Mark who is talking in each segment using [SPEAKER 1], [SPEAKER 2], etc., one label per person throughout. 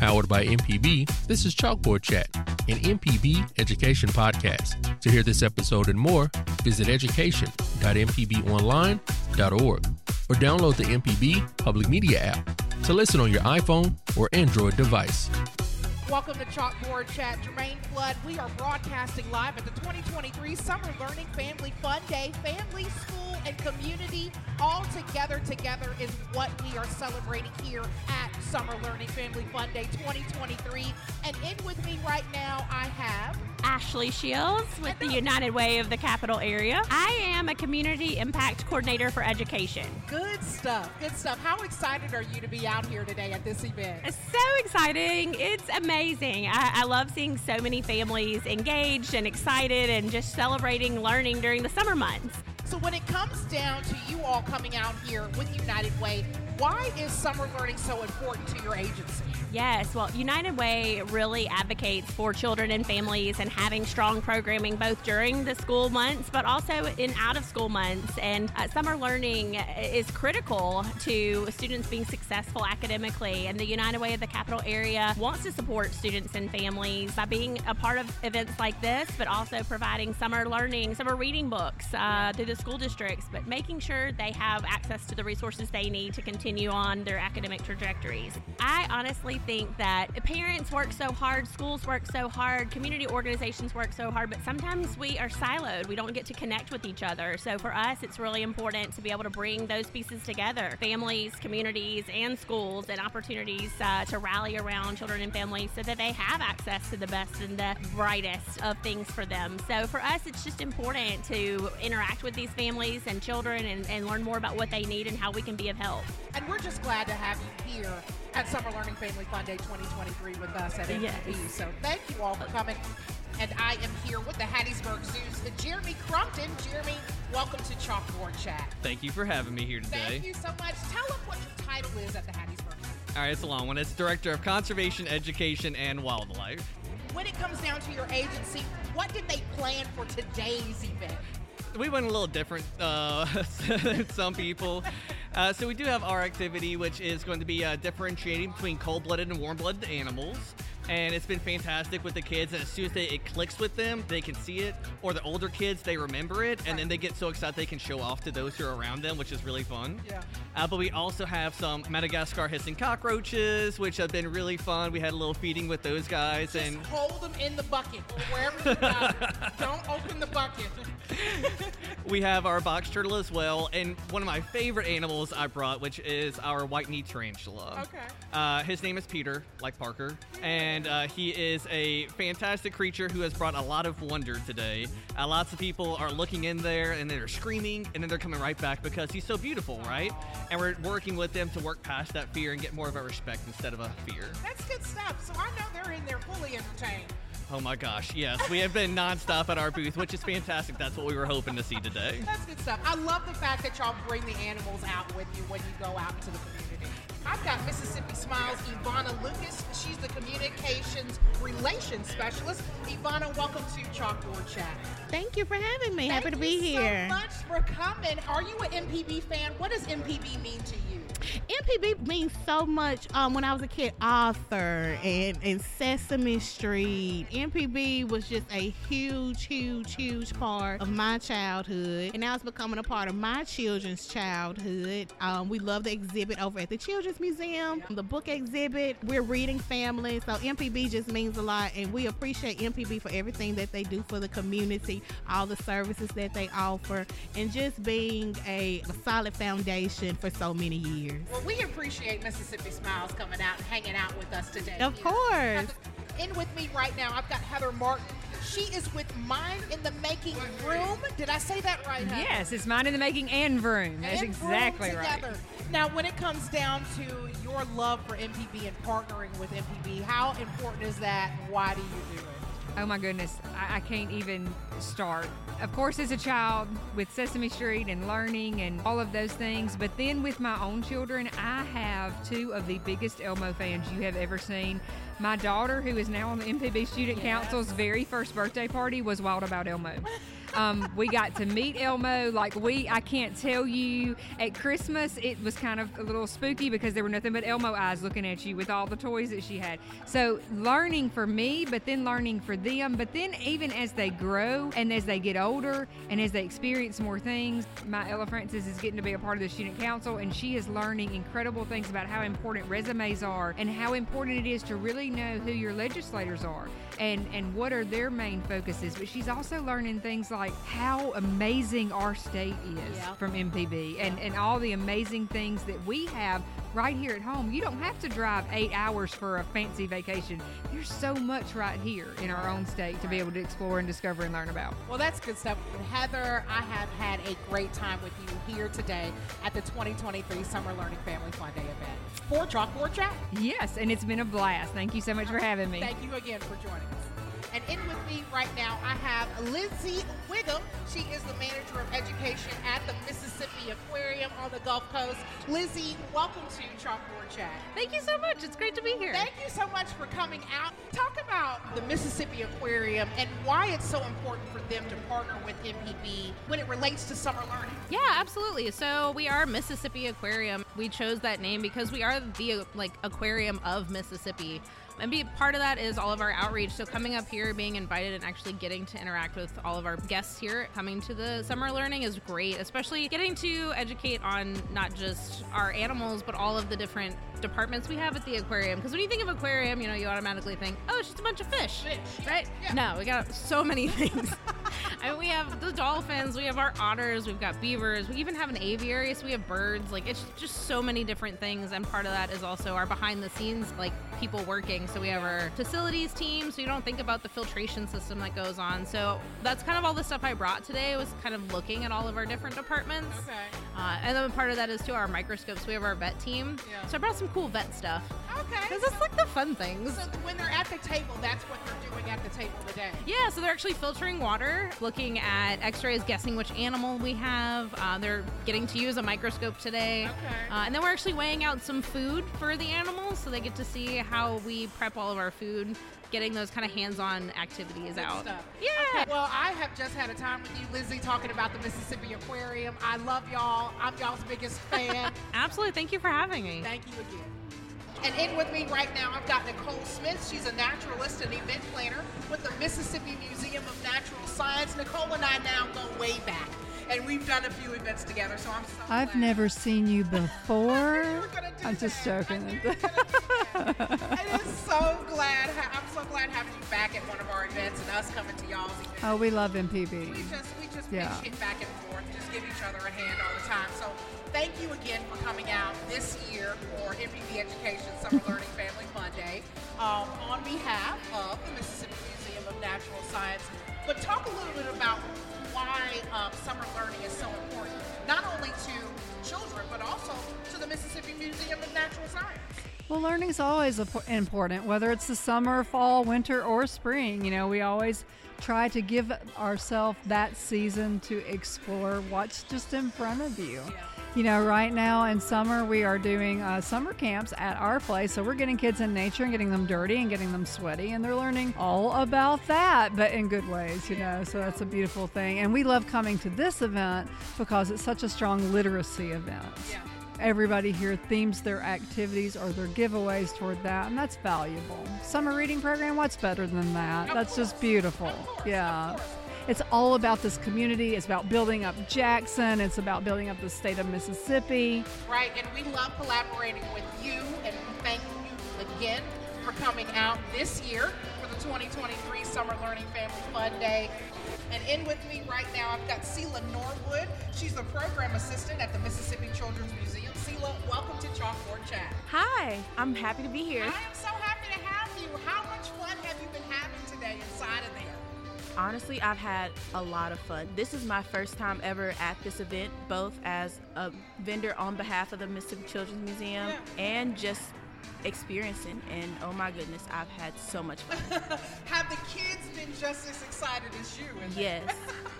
[SPEAKER 1] Powered by MPB, this is Chalkboard Chat, an MPB education podcast. To hear this episode and more, visit education.mpbonline.org or download the MPB Public Media app to listen on your iPhone or Android device.
[SPEAKER 2] Welcome to Chalkboard Chat. Germaine Flood. We are broadcasting live at the 2023 Summer Learning Family Fun Day. Family, school, and community all together together is what we are celebrating here at Summer Learning Family Fun Day 2023. And in with me right now, I have
[SPEAKER 3] Ashley Shields with the United Way of the Capital Area. I am a Community Impact Coordinator for Education.
[SPEAKER 2] Good stuff. Good stuff. How excited are you to be out here today at this event?
[SPEAKER 3] It's so exciting. It's amazing. I, I love seeing so many families engaged and excited and just celebrating learning during the summer months.
[SPEAKER 2] So, when it comes down to you all coming out here with United Way, why is summer learning so important to your agency?
[SPEAKER 3] Yes, well, United Way really advocates for children and families and having strong programming both during the school months but also in out of school months. And uh, summer learning is critical to students being successful academically. And the United Way of the capital area wants to support students and families by being a part of events like this, but also providing summer learning, summer reading books uh, through the school districts, but making sure they have access to the resources they need to continue on their academic trajectories. I honestly think that parents work so hard, schools work so hard, community organizations work so hard, but sometimes we are siloed. We don't get to connect with each other. So for us, it's really important to be able to bring those pieces together families, communities, and schools, and opportunities uh, to rally around children and families so that they have access to the best and the brightest of things for them. So for us, it's just important to interact with these families and children and, and learn more about what they need and how we can be of help.
[SPEAKER 2] And we're just glad to have you here at Summer Learning Family Fun Day 2023 with us at MPB.
[SPEAKER 3] Yes.
[SPEAKER 2] So thank you all for coming. And I am here with the Hattiesburg Zoo's Jeremy Crumpton. Jeremy, welcome to Chalkboard Chat.
[SPEAKER 4] Thank you for having me here today.
[SPEAKER 2] Thank you so much. Tell them what your title is at the Hattiesburg Zoo.
[SPEAKER 4] All right, it's a long one. It's Director of Conservation, Education, and Wildlife.
[SPEAKER 2] When it comes down to your agency, what did they plan for today's event?
[SPEAKER 4] We went a little different uh, than some people. Uh, so we do have our activity, which is going to be uh, differentiating between cold-blooded and warm-blooded animals. And it's been fantastic with the kids. And as soon as they, it clicks with them, they can see it. Or the older kids, they remember it. And then they get so excited they can show off to those who are around them, which is really fun.
[SPEAKER 2] Yeah.
[SPEAKER 4] Uh, but we also have some Madagascar hissing cockroaches, which have been really fun. We had a little feeding with those guys.
[SPEAKER 2] Just
[SPEAKER 4] and
[SPEAKER 2] hold them in the bucket or wherever you got. Don't open the bucket.
[SPEAKER 4] we have our box turtle as well, and one of my favorite animals I brought, which is our white-knee tarantula.
[SPEAKER 2] Okay.
[SPEAKER 4] Uh, his name is Peter, like Parker, and uh, he is a fantastic creature who has brought a lot of wonder today. Uh, lots of people are looking in there and they're screaming, and then they're coming right back because he's so beautiful, right? And we're working with them to work past that fear and get more of a respect instead of a fear.
[SPEAKER 2] That's good stuff. So I know they're in there fully entertained.
[SPEAKER 4] Oh my gosh, yes, we have been nonstop at our booth, which is fantastic. That's what we were hoping to see today.
[SPEAKER 2] That's good stuff. I love the fact that y'all bring the animals out with you when you go out into the community. I've got Mississippi Smiles Ivana Lucas. She's the communications relations specialist. Ivana, welcome to Chalkboard Chat.
[SPEAKER 5] Thank you for having me. Happy to be
[SPEAKER 2] you
[SPEAKER 5] here.
[SPEAKER 2] so much for coming. Are you an MPB fan? What does MPB mean to you?
[SPEAKER 5] MPB means so much. Um, when I was a kid, Arthur and, and Sesame Street. MPB was just a huge, huge, huge part of my childhood, and now it's becoming a part of my children's childhood. Um, we love the exhibit over at the Children's Museum, the book exhibit. We're reading families, so MPB just means a lot, and we appreciate MPB for everything that they do for the community, all the services that they offer, and just being a, a solid foundation for so many years.
[SPEAKER 2] Well, we appreciate Mississippi Smiles coming out and hanging out with us today.
[SPEAKER 5] Of
[SPEAKER 2] here.
[SPEAKER 5] course.
[SPEAKER 2] In with me right now, I've got Heather Martin. She is with Mind in the Making Room. Did I say that right, Heather?
[SPEAKER 6] Yes, it's mind in the making and vroom. That's
[SPEAKER 2] And
[SPEAKER 6] exactly
[SPEAKER 2] Room
[SPEAKER 6] right.
[SPEAKER 2] Now, when it comes down to your love for MPB and partnering with MPB, how important is that? and Why do you do it?
[SPEAKER 6] Oh my goodness, I, I can't even start. Of course, as a child with Sesame Street and learning and all of those things, but then with my own children, I have two of the biggest Elmo fans you have ever seen. My daughter, who is now on the MPB Student Council's very first birthday party, was wild about Elmo. Um, we got to meet Elmo. Like we, I can't tell you. At Christmas, it was kind of a little spooky because there were nothing but Elmo eyes looking at you with all the toys that she had. So learning for me, but then learning for them. But then even as they grow and as they get older and as they experience more things, my Ella Francis is getting to be a part of the student council, and she is learning incredible things about how important resumes are and how important it is to really know who your legislators are and and what are their main focuses. But she's also learning things like how amazing our state is
[SPEAKER 2] Yeah.
[SPEAKER 6] from MPB and and all the amazing things that we have right here at home. You don't have to drive eight hours for a fancy vacation. There's so much right here in our own state to be able to explore and discover and learn about.
[SPEAKER 2] Well, that's good stuff. Heather, I have had a great time with you here today at the 2023 Summer Learning Family Fun Day event for Chalkboard Chat.
[SPEAKER 6] Yes, and it's been a blast. Thank you so much for having me.
[SPEAKER 2] Thank you again for joining us. And in with me right now, I have Lizzie Wiggum. She is the manager of education at the Mississippi Aquarium on the Gulf Coast. Lizzie, welcome to Chalkboard Chat.
[SPEAKER 7] Thank you so much. It's great to be here.
[SPEAKER 2] Thank you so much for coming out. Talk about the Mississippi Aquarium and why it's so important for them to partner with MPB when it relates to summer learning.
[SPEAKER 7] Yeah, absolutely. So we are Mississippi Aquarium. We chose that name because we are the like aquarium of Mississippi. And be part of that is all of our outreach. So coming up here, being invited, and actually getting to interact with all of our guests here, coming to the summer learning is great. Especially getting to educate on not just our animals, but all of the different departments we have at the aquarium. Because when you think of aquarium, you know, you automatically think, oh, it's just a bunch of fish,
[SPEAKER 2] Fish,
[SPEAKER 7] right?
[SPEAKER 2] yeah.
[SPEAKER 7] No, we got so many things. I mean, we have the dolphins, we have our otters, we've got beavers, we even have an aviary, so we have birds. Like it's just so many different things, and part of that is also our behind the scenes, like people working. So we have our facilities team, so you don't think about the filtration system that goes on. So that's kind of all the stuff I brought today was kind of looking at all of our different departments.
[SPEAKER 2] Okay.
[SPEAKER 7] Uh, and then part of that is to our microscopes. We have our vet team,
[SPEAKER 2] Yeah.
[SPEAKER 7] so I brought some cool vet stuff.
[SPEAKER 2] Okay.
[SPEAKER 7] Because it's like the fun things.
[SPEAKER 2] So when they're at the table, that's what they're doing at the table today.
[SPEAKER 7] Yeah, so they're actually filtering water, looking at x-rays, guessing which animal we have. Uh, they're getting to use a microscope today.
[SPEAKER 2] Okay.
[SPEAKER 7] Uh, and then we're actually weighing out some food for the animals, so they get to see how we prep all of our food, getting those kind of hands-on activities
[SPEAKER 2] Good
[SPEAKER 7] out.
[SPEAKER 2] stuff.
[SPEAKER 7] Yeah.
[SPEAKER 2] Okay, Well, I have just had a time with you, Lizzie, talking about the Mississippi Aquarium. I love y'all. I'm y'all's biggest fan.
[SPEAKER 7] Absolutely. Thank you for having me.
[SPEAKER 2] Thank you again. And in with me right now, I've got Nicole Smith. She's a naturalist and event planner with the Mississippi Museum of Natural Science. Nicole and I now go way back, and we've done a few events together. So I'm so
[SPEAKER 8] I've
[SPEAKER 2] glad.
[SPEAKER 8] never seen you before.
[SPEAKER 2] You
[SPEAKER 8] I'm just
[SPEAKER 2] that. I
[SPEAKER 8] joking.
[SPEAKER 2] knew you were gonna do that. It is so glad. I'm so glad having you back at one of our events and us coming to y'all's event.
[SPEAKER 8] Oh, we love MPB.
[SPEAKER 2] We just we just
[SPEAKER 8] Yeah.
[SPEAKER 2] pitch it back and forth, just give each other a hand all the time. So thank you again for coming out this year for MPB Education Summer Learning Family Monday um, on behalf of the Mississippi Museum of Natural Science. But talk a little bit about why um, summer learning is so important, not only to children but also to the Mississippi Museum of Natural Science.
[SPEAKER 8] Well, learning is always important, whether it's the summer, fall, winter, or spring. You know, we always try to give ourselves that season to explore what's just in front of you. You know, right now in summer, we are doing uh, summer camps at our place. So we're getting kids in nature and getting them dirty and getting them sweaty, and they're learning all about that, but in good ways, you know. So that's a beautiful thing. And we love coming to this event because it's such a strong literacy event Yeah. everybody here themes their activities or their giveaways toward that, and that's valuable. Summer reading program, what's better than that?
[SPEAKER 2] Of
[SPEAKER 8] that's just beautiful.
[SPEAKER 2] Course,
[SPEAKER 8] yeah.
[SPEAKER 2] Course.
[SPEAKER 8] It's all about this community. It's about building up Jackson. It's about building up the state of Mississippi.
[SPEAKER 2] Right, and we love collaborating with you, and we thank you again for coming out this year for the 2023 Summer Learning Family Fun Day. And in with me right now, I've got Sela Norwood. She's the program assistant at the Mississippi Children's Museum. Sela, welcome to Chalkboard Chat.
[SPEAKER 9] Hi, I'm happy to be here.
[SPEAKER 2] I am so
[SPEAKER 9] Honestly, I've had a lot of fun. This is my first time ever at this event, both as a vendor on behalf of the Mississippi Children's Museum
[SPEAKER 2] Yeah.
[SPEAKER 9] and just experiencing. And oh my goodness, I've had so much fun.
[SPEAKER 2] have the kids been just as excited as you?
[SPEAKER 9] yes.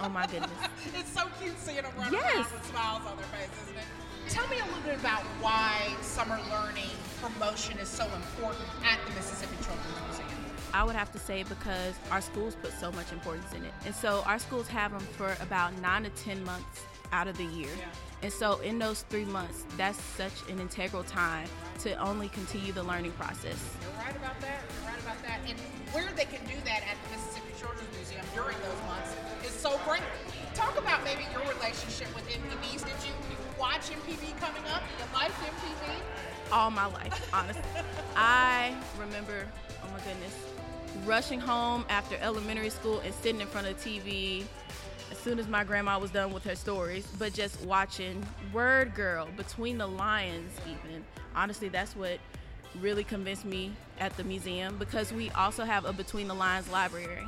[SPEAKER 9] Oh my goodness.
[SPEAKER 2] it's so cute seeing them run around with smiles on their faces, isn't it? Tell me a little bit about why summer learning promotion is so important at the Mississippi Children's Museum.
[SPEAKER 9] I would have to say because our schools put so much importance in it. And so our schools have them for about nine to 10 months out of the year. And so in those three months, that's such an integral time to only continue the learning process.
[SPEAKER 2] You're right about that. You're right about that. And where they can do that at the Mississippi Children's Museum during those months is so great. Talk about maybe your relationship with MPBs. Did you watch MPB coming up? You liked MPB?
[SPEAKER 9] All my life, honestly. I remember, oh my goodness, rushing home after elementary school and sitting in front of the TV as soon as my grandma was done with her stories, but just watching Word Girl, Between the Lions, even. Honestly, that's what really convinced me at the museum because we also have a Between the Lions library.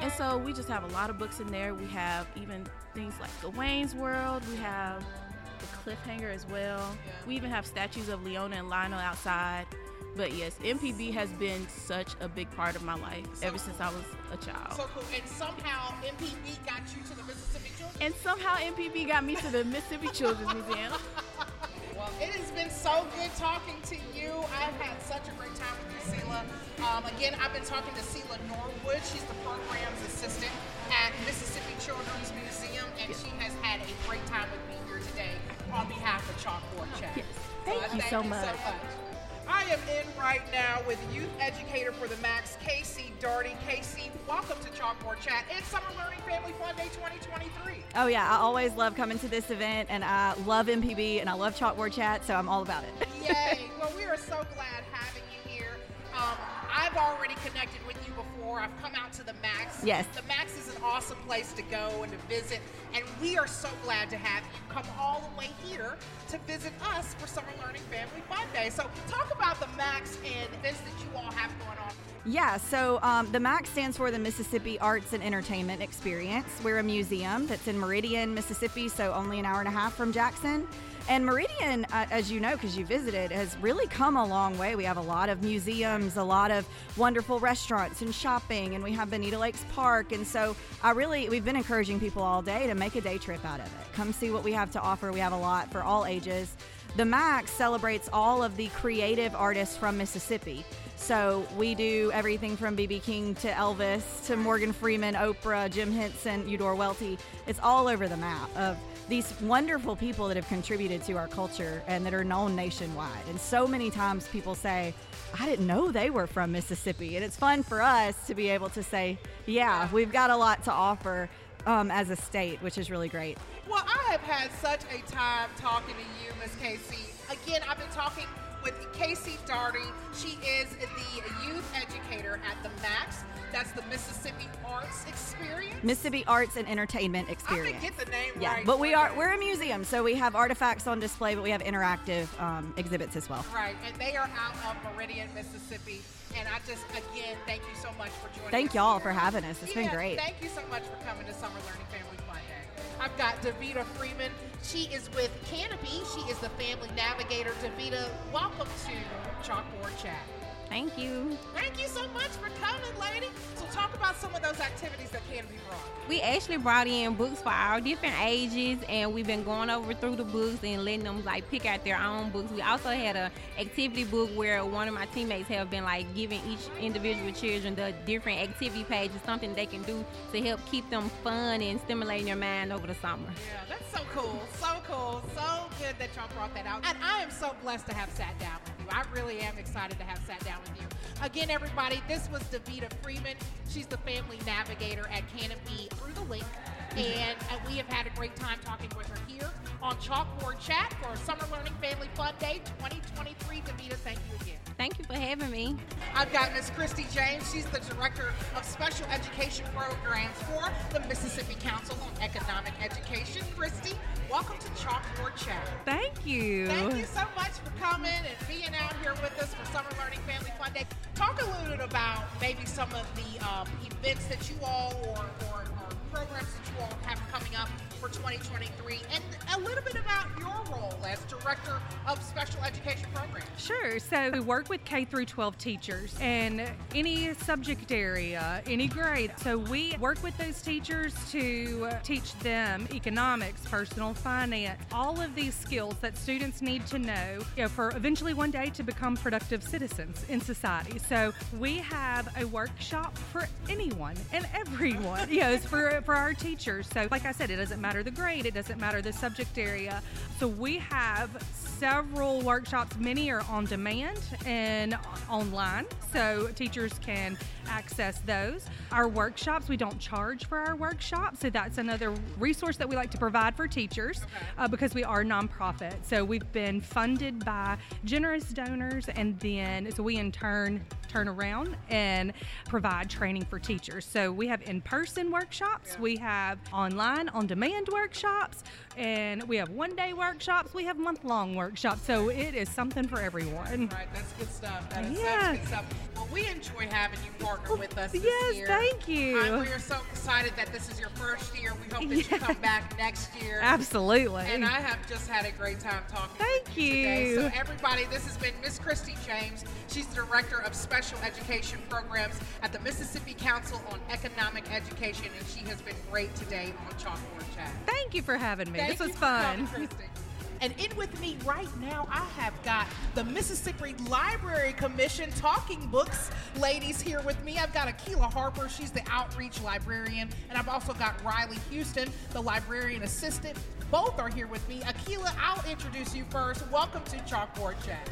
[SPEAKER 9] And so we just have a lot of books in there. We have even things like the Gawain's Word. We have the Cliffhanger as well. We even have statues of Leona and Lionel outside. But yes, MPB has been such a big part of my life ever since I was a child.
[SPEAKER 2] So cool. And somehow MPB got you to the Mississippi Children's Museum.
[SPEAKER 9] And somehow MPB got me to the Mississippi Children's Museum.
[SPEAKER 2] Well, it has been so good talking to you. I've had such a great time with you, Sela. Um, again, I've been talking to Sela Norwood. She's the program's assistant at Mississippi Children's Museum, and she has had a great time with me here today on behalf of Chalkboard Chat.
[SPEAKER 9] Yes. Thank
[SPEAKER 2] Uh,
[SPEAKER 9] you so much.
[SPEAKER 2] I am in right now with youth educator for the Max, Casey Darty. Casey, welcome to Chalkboard Chat. It's Summer Learning Family Fun Day 2023.
[SPEAKER 10] Oh yeah, I always love coming to this event, and I love MPB and I love Chalkboard Chat, so I'm all about it.
[SPEAKER 2] Yay! Well, we are so glad having you here. Um, I've already connected with you before. I've come out to the Max.
[SPEAKER 10] Yes.
[SPEAKER 2] The Max is an awesome place to go and to visit, and we are so glad to have you come all the way here to visit us for Summer Learning Family Fun Day. So, talk And events that you all have going on.
[SPEAKER 10] Yeah, so um, the MAX stands for the Mississippi Arts and Entertainment Experience. We're a museum that's in Meridian, Mississippi, so only an hour and a half from Jackson. And Meridian, uh, as you know, because you visited, has really come a long way. We have a lot of museums, a lot of wonderful restaurants and shopping, and we have Bonita Lakes Park. And so I really, we've been encouraging people all day to make a day trip out of it. Come see what we have to offer. We have a lot for all ages. The MAX celebrates all of the creative artists from Mississippi. So we do everything from BB King to Elvis to Morgan Freeman, Oprah, Jim Henson, Eudora Welty. It's all over the map of these wonderful people that have contributed to our culture and that are known nationwide. And so many times people say, I didn't know they were from Mississippi. And it's fun for us to be able to say, yeah, we've got a lot to offer um, as a state, which is really great.
[SPEAKER 2] Well, I have had such a time talking to you, Miss Casey. Again, I've been talking with Casey Darty. She is the youth educator at the MAX. That's the Mississippi Arts Experience.
[SPEAKER 10] Mississippi Arts and Entertainment
[SPEAKER 2] I
[SPEAKER 10] Experience.
[SPEAKER 2] can get the name
[SPEAKER 10] Yeah,
[SPEAKER 2] right.
[SPEAKER 10] but we are we're a museum, so we have artifacts on display, but we have interactive um, exhibits as well.
[SPEAKER 2] Right, and they are out of Meridian, Mississippi. And I just, again, thank you so much for joining
[SPEAKER 10] Thank y'all
[SPEAKER 2] here.
[SPEAKER 10] for having us. It's been great.
[SPEAKER 2] Thank you so much for coming to Summer Learning Family Fun Day. I've got Davita Freeman. She is with Canopy. She is the family navigator. Davita, welcome to Chalkboard Chat.
[SPEAKER 3] Thank you.
[SPEAKER 2] Thank you so much for coming, lady. So talk about some of those activities that can be brought.
[SPEAKER 7] We actually brought in books for our different ages, and we've been going over through the books and letting them like pick out their own books. We also had a activity book where one of my teammates have been like giving each individual children the different activity pages, something they can do to help keep them fun and stimulating their mind over the summer.
[SPEAKER 2] Yeah, that's so cool. So cool. So good that y'all brought that out. And I am so blessed to have sat down. I really am excited to have sat down with you. Again, everybody, this was Davita Freeman. She's the family navigator at Canopy through the link. And uh, we have had a great time talking with her here on Chalkboard Chat for Summer Learning Family Fun Day 2023. Davita, thank you again.
[SPEAKER 7] Thank you for having me.
[SPEAKER 2] I've got Miss Christy James. She's the Director of Special Education Programs for the Mississippi Council on Economic Education. Christy, welcome to Chalkboard Chat.
[SPEAKER 7] Thank you.
[SPEAKER 2] Thank you so much for coming and being out here with us for Summer Learning Family Fun Day. Talk a little bit about maybe some of the um, events that you all or programs that you all have coming up for 2023 and a little bit about your role as Director of Special Education Programs.
[SPEAKER 11] Sure. So we work with K through 12 teachers and any subject area, any grade. So we work with those teachers to teach them economics, personal finance, all of these skills that students need to know you know, for eventually one day to become productive citizens in society. So we have a workshop for anyone and everyone. you know, it's for for our teachers. So like I said, it doesn't matter the grade, it doesn't matter the subject area. So we have several workshops. Many are on demand and online, so teachers can access those. Our workshops, we don't charge for our workshops, so that's another resource that we like to provide for teachers uh, because we are nonprofit. So we've been funded by generous donors, and then so we in turn turn around and provide training for teachers. So we have in-person workshops, we have online on-demand workshops, and we have one-day workshops. We have month-long workshops. So it is something for everyone.
[SPEAKER 2] Right, that's good stuff. That is
[SPEAKER 11] Yeah.
[SPEAKER 2] good stuff. Well, we enjoy having you partner with us this
[SPEAKER 11] yes,
[SPEAKER 2] year.
[SPEAKER 11] thank you.
[SPEAKER 2] Uh, we are so excited that this is your first year. We hope that you come back next year.
[SPEAKER 11] Absolutely.
[SPEAKER 2] And I have just had a great time talking
[SPEAKER 11] Thank
[SPEAKER 2] you. Today. So everybody, this has been Miss Christy James. She's the Director of Special Education Programs at the Mississippi Council on Economic Education, and she has been great today on Chalkboard Chat.
[SPEAKER 11] Thank you for having me.
[SPEAKER 2] Thank
[SPEAKER 11] this was fun.
[SPEAKER 2] coming. And in with me right now, I have got the Mississippi Library Commission talking books ladies here with me. I've got Akila Harper, she's the outreach librarian, and I've also got Riley Houston, the librarian assistant. Both are here with me. Akila, I'll introduce you first. Welcome to Chalkboard Chat.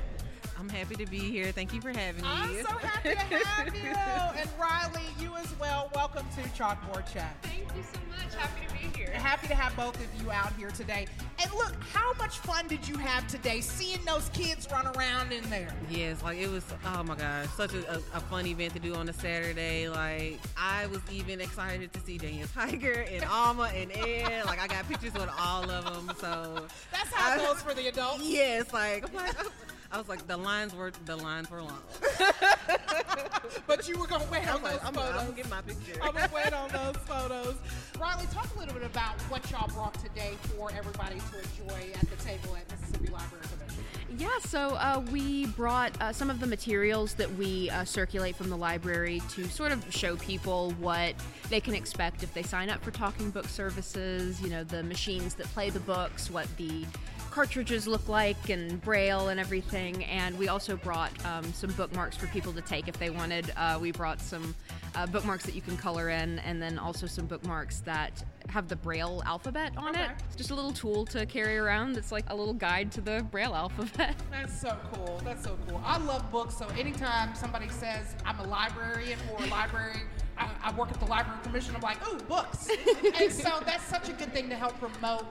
[SPEAKER 12] I'm happy to be here. Thank you for having me.
[SPEAKER 2] I'm so happy to have you. And Riley, you as well. Welcome to Chalkboard Chat.
[SPEAKER 13] Thank you so much. Happy to be here.
[SPEAKER 2] Happy to have both of you out here today. And look, how much fun did you have today seeing those kids run around in there?
[SPEAKER 12] Yes, like it was. Oh my gosh, such a, a, a fun event to do on a Saturday. Like I was even excited to see Daniel Tiger and Alma and Ed. Like I got pictures with all of them. So
[SPEAKER 2] That's how it goes for the adults.
[SPEAKER 12] Yes, like I'm like. Oh, I was like, the lines were the lines were long.
[SPEAKER 2] but you were gonna wait
[SPEAKER 12] I'm
[SPEAKER 2] on
[SPEAKER 12] like,
[SPEAKER 2] those
[SPEAKER 12] I'm,
[SPEAKER 2] photos.
[SPEAKER 12] I'm gonna get my picture.
[SPEAKER 2] I'm gonna wait on those photos. Riley, talk a little bit about what y'all brought today for everybody to enjoy at the table at Mississippi Library Commission.
[SPEAKER 13] Yeah, so uh, we brought uh, some of the materials that we uh, circulate from the library to sort of show people what they can expect if they sign up for Talking Book Services, you know, the machines that play the books, what the cartridges look like, and braille and everything. And we also brought um, some bookmarks for people to take if they wanted. Uh, we brought some uh, bookmarks that you can color in, and then also some bookmarks that have the braille alphabet on it. It's just a little tool to carry around that's like a little guide to the braille alphabet.
[SPEAKER 2] That's so cool. That's so cool. I love books, so anytime somebody says I'm a librarian or a library, I, I work at the Library Commission, I'm like, ooh, books. and so that's such a good thing to help promote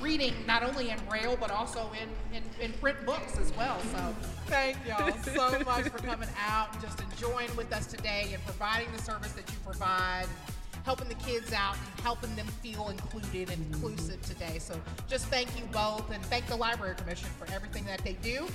[SPEAKER 2] reading, not only in braille, but also in, in, in print books as well. So thank y'all so much for coming out and just enjoying with us today and providing the service that you provide helping the kids out and helping them feel included and inclusive today. So just thank you both and thank the Library Commission for everything that they do.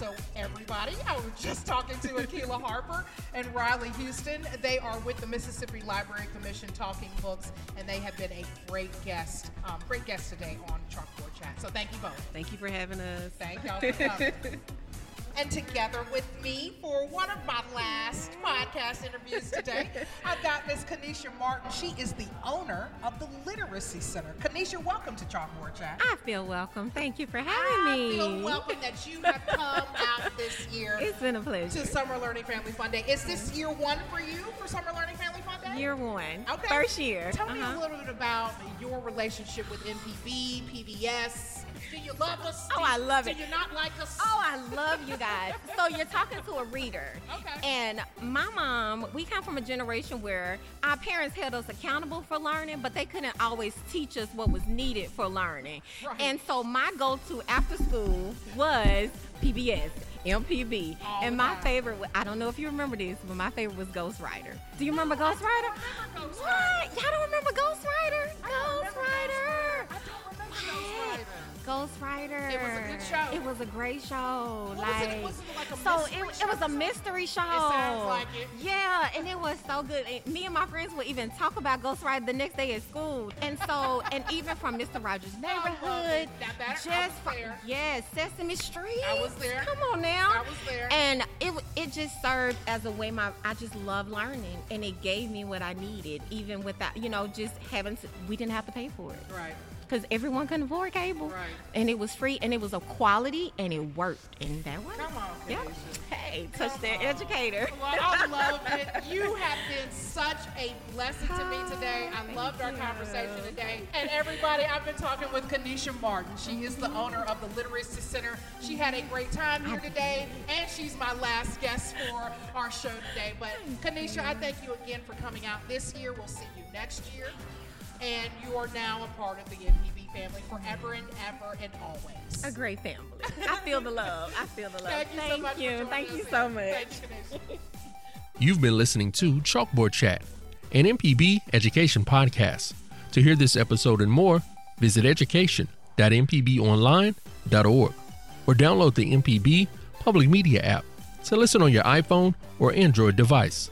[SPEAKER 2] So everybody, I was just talking to Akila Harper and Riley Houston. They are with the Mississippi Library Commission talking books, and they have been a great guest, um, great guest today on Chalkboard Chat. So thank you both.
[SPEAKER 12] Thank you for having us.
[SPEAKER 2] Thank y'all for coming. And together with me for one of my last podcast interviews today, I've got Miss Kanisha Martin. She is the owner of the Literacy Center. Kanisha, welcome to Chalkboard Chat.
[SPEAKER 14] I feel welcome. Thank you for having
[SPEAKER 2] I
[SPEAKER 14] me.
[SPEAKER 2] feel welcome that you have come out this year.
[SPEAKER 14] It's been a pleasure.
[SPEAKER 2] To Summer Learning Family Fun Day. Is this year one for you for Summer Learning Family Fun Day?
[SPEAKER 14] Year one.
[SPEAKER 2] Okay.
[SPEAKER 14] First year.
[SPEAKER 2] Tell me
[SPEAKER 14] Uh-huh.
[SPEAKER 2] a little bit about your relationship with MPB, PBS. Do you love us?
[SPEAKER 14] Oh,
[SPEAKER 2] Do
[SPEAKER 14] I love
[SPEAKER 2] do
[SPEAKER 14] it.
[SPEAKER 2] Do you not like us?
[SPEAKER 14] Oh, I love you guys. so you're talking to a reader.
[SPEAKER 2] Okay.
[SPEAKER 14] And my mom, we come from a generation where our parents held us accountable for learning, but they couldn't always teach us what was needed for learning.
[SPEAKER 2] Right.
[SPEAKER 14] And so my go-to after school was PBS. MPB.
[SPEAKER 2] All
[SPEAKER 14] oh,
[SPEAKER 2] and
[SPEAKER 14] my
[SPEAKER 2] time.
[SPEAKER 14] favorite, I don't know if you remember this, but my favorite was Ghostwriter. Do you remember Ghostwriter?
[SPEAKER 2] Ghost
[SPEAKER 14] What? Y'all don't remember Ghost Rider? Ghostwriter.
[SPEAKER 2] I don't remember Ghost Rider.
[SPEAKER 14] Ghostwriter.
[SPEAKER 2] It was a good show.
[SPEAKER 14] It was a great show. Like,
[SPEAKER 2] it? Was it like
[SPEAKER 14] so it, it was a mystery show.
[SPEAKER 2] It sounds like it.
[SPEAKER 14] Yeah, and it was so good. And me and my friends would even talk about Ghostwriter the next day at school. And so, and even from Mr. Rogers' Neighborhood, just
[SPEAKER 2] was
[SPEAKER 14] fr- yes, Sesame Street.
[SPEAKER 2] I was there.
[SPEAKER 14] Come on now.
[SPEAKER 2] I was there.
[SPEAKER 14] And it it just served as a way my I just love learning, and it gave me what I needed, even without you know just having to, we didn't have to pay for it
[SPEAKER 2] Right.
[SPEAKER 14] Because everyone couldn't afford cable,
[SPEAKER 2] Right.
[SPEAKER 14] and it was free, and it was a quality, and it worked, and that worked.
[SPEAKER 2] Come on,
[SPEAKER 14] Yeah. Hey, touchdown educator.
[SPEAKER 2] Well, I love it. You have been such a blessing to me today. I loved our conversation today. And everybody, I've been talking with Kanisha Martin. She is the owner of the Literacy Center. She had a great time here today, and she's my last guest for our show today. But Kanisha, I thank you again for coming out this year. We'll see you next year. And you are now a part of the MPB family forever and ever and always.
[SPEAKER 14] A great family. I feel the love. I feel the love.
[SPEAKER 2] Thank you so much for
[SPEAKER 14] you.
[SPEAKER 2] joining
[SPEAKER 14] Thank you so much.
[SPEAKER 2] You,
[SPEAKER 1] You've been listening to Chalkboard Chat, an MPB education podcast. To hear this episode and more, visit education.mpbonline.org or download the MPB public media app to listen on your iPhone or Android device.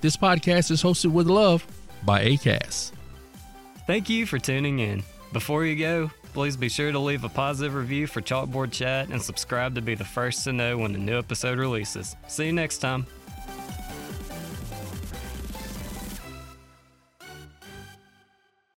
[SPEAKER 1] This podcast is hosted with love by ACAST.
[SPEAKER 15] Thank you for tuning in. Before you go, please be sure to leave a positive review for Chalkboard Chat and subscribe to be the first to know when a new episode releases. See you next time.